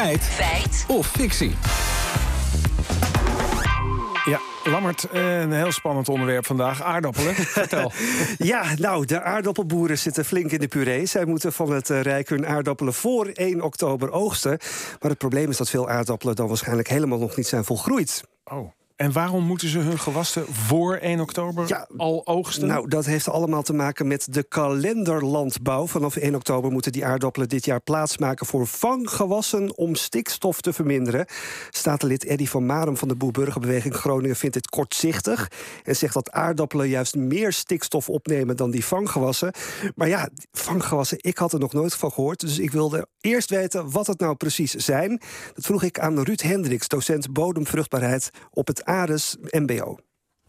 Feit. Feit. Of fictie. Ja, Lammert, eh, een heel spannend onderwerp vandaag. Aardappelen. Vertel. Ja, nou, de aardappelboeren zitten flink in de puree. Zij moeten van het eh, Rijk hun aardappelen voor 1 oktober oogsten. Maar het probleem is dat veel aardappelen dan waarschijnlijk helemaal nog niet zijn volgroeid. Oh. En waarom moeten ze hun gewassen voor 1 oktober Ja, al oogsten? Nou, dat heeft allemaal te maken met de kalenderlandbouw. Vanaf 1 oktober moeten die aardappelen dit jaar plaatsmaken voor vanggewassen om stikstof te verminderen. Statenlid Eddy van Marum van de Boerburgerbeweging Groningen vindt dit kortzichtig. En zegt dat aardappelen juist meer stikstof opnemen dan die vanggewassen. Maar ja, vanggewassen, ik had er nog nooit van gehoord. Dus ik wilde eerst weten wat het nou precies zijn. Dat vroeg ik aan Ruud Hendricks, docent bodemvruchtbaarheid op het ARES MBO.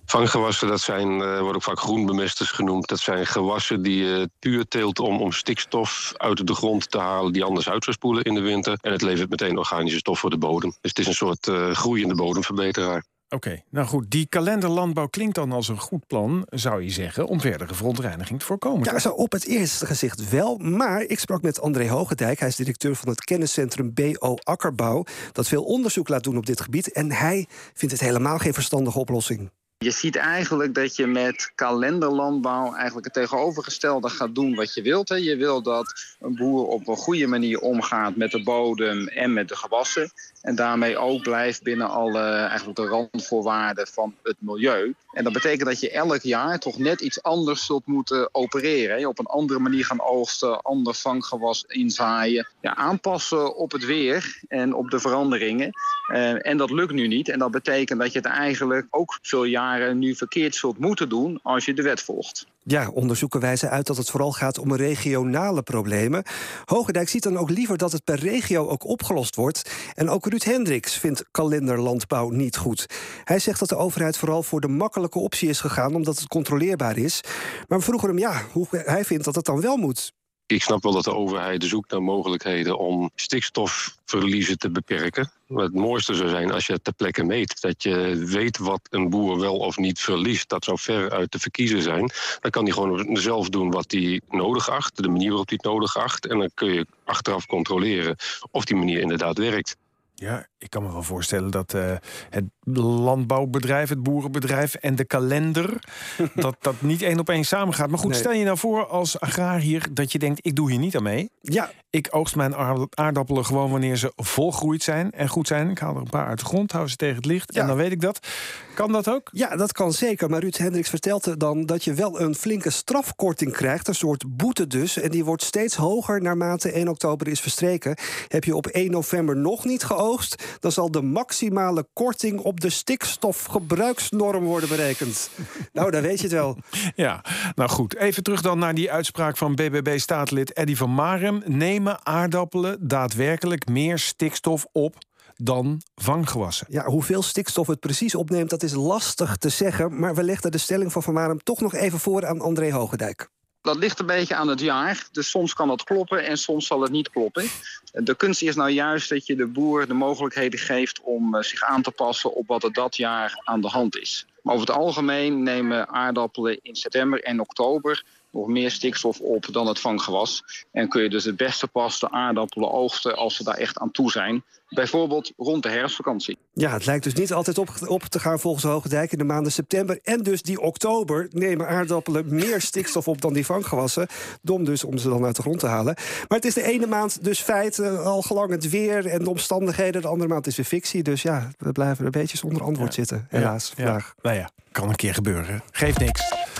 Vanggewassen, dat zijn, eh, worden ook vaak groenbemesters genoemd. Dat zijn gewassen die je puur teelt om, om stikstof uit de grond te halen... die anders uit zou spoelen in de winter. En het levert meteen organische stof voor de bodem. Dus het is een soort eh, groeiende bodemverbeteraar. Oké, nou goed. Die kalenderlandbouw klinkt dan als een goed plan, zou je zeggen... om verdere verontreiniging te voorkomen. Ja, zo op het eerste gezicht wel. Maar ik sprak met André Hogendijk. Hij is directeur van het kenniscentrum BO Akkerbouw. Dat veel onderzoek laat doen op dit gebied. En hij vindt het helemaal geen verstandige oplossing. Je ziet eigenlijk dat je met kalenderlandbouw eigenlijk het tegenovergestelde gaat doen wat je wilt. Hè. Je wil dat een boer op een goede manier omgaat met de bodem en met de gewassen. En daarmee ook blijft binnen alle eigenlijk de randvoorwaarden van het milieu. En dat betekent dat je elk jaar toch net iets anders zult moeten opereren. Hè. Op een andere manier gaan oogsten, ander vanggewas inzaaien. Ja, aanpassen op het weer en op de veranderingen. Eh, en dat lukt nu niet. En dat betekent dat je het eigenlijk ook veel jaren nu verkeerd zult moeten doen als je de wet volgt. Ja, onderzoeken wijzen uit dat het vooral gaat om regionale problemen. Hogendijk ziet dan ook liever dat het per regio ook opgelost wordt. En ook Ruud Hendricks vindt kalenderlandbouw niet goed. Hij zegt dat de overheid vooral voor de makkelijke optie is gegaan... omdat het controleerbaar is. Maar we vroegen hem ja, hoe hij vindt dat het dan wel moet. Ik snap wel dat de overheid zoekt naar mogelijkheden om stikstofverliezen te beperken. Maar het mooiste zou zijn als je ter plekke meet. Dat je weet wat een boer wel of niet verliest. Dat zou ver uit te verkiezen zijn. Dan kan hij gewoon zelf doen wat hij nodig acht. De manier waarop hij het nodig acht. En dan kun je achteraf controleren of die manier inderdaad werkt. Ja, ik kan me wel voorstellen dat eh, het landbouwbedrijf, het boerenbedrijf en de kalender... dat dat niet één op één samengaat. Maar goed, Nee. stel je nou voor als agrariër dat je denkt... ik doe hier niet aan mee. Ja, Ik oogst mijn aard- aardappelen gewoon wanneer ze volgroeid zijn en goed zijn. Ik haal er een paar uit de grond, hou ze tegen het licht Ja. en dan weet ik dat. Kan dat ook? Ja, dat kan zeker. Maar Ruud Hendricks vertelde dan dat je wel een flinke strafkorting krijgt. Een soort boete dus. En die wordt steeds hoger naarmate 1 oktober is verstreken. Heb je op 1 november nog niet dan zal de maximale korting op de stikstofgebruiksnorm worden berekend. nou, dan weet je het wel. Ja, nou goed. Even terug dan naar die uitspraak van BBB-staatslid Eddy van Marem. Nemen aardappelen daadwerkelijk meer stikstof op dan vanggewassen? Ja, hoeveel stikstof het precies opneemt, dat is lastig te zeggen. Maar we legden de stelling van Van Marum toch nog even voor aan André Hogendijk. Dat ligt een beetje aan het jaar. Dus soms kan dat kloppen en soms zal het niet kloppen. De kunst is nou juist dat je de boer de mogelijkheden geeft om eh, zich aan te passen op wat er dat jaar aan de hand is. Maar over het algemeen nemen aardappelen in september en oktober nog meer stikstof op dan het vanggewas. En kun je dus het beste pas de aardappelen oogsten als ze daar echt aan toe zijn. Bijvoorbeeld rond de herfstvakantie. Ja, het lijkt dus niet altijd op, op te gaan volgens Hogendijk in de maanden september. En dus die oktober nemen aardappelen meer stikstof op dan die vanggewassen. Dom dus om ze dan uit de grond te halen. Maar het is de ene maand dus feit, eh, al gelang het weer en de omstandigheden. De andere maand is weer fictie. Dus ja, we blijven een beetje zonder antwoord zitten, helaas, Ja, vandaag. nou ja, kan een keer gebeuren. Geeft niks.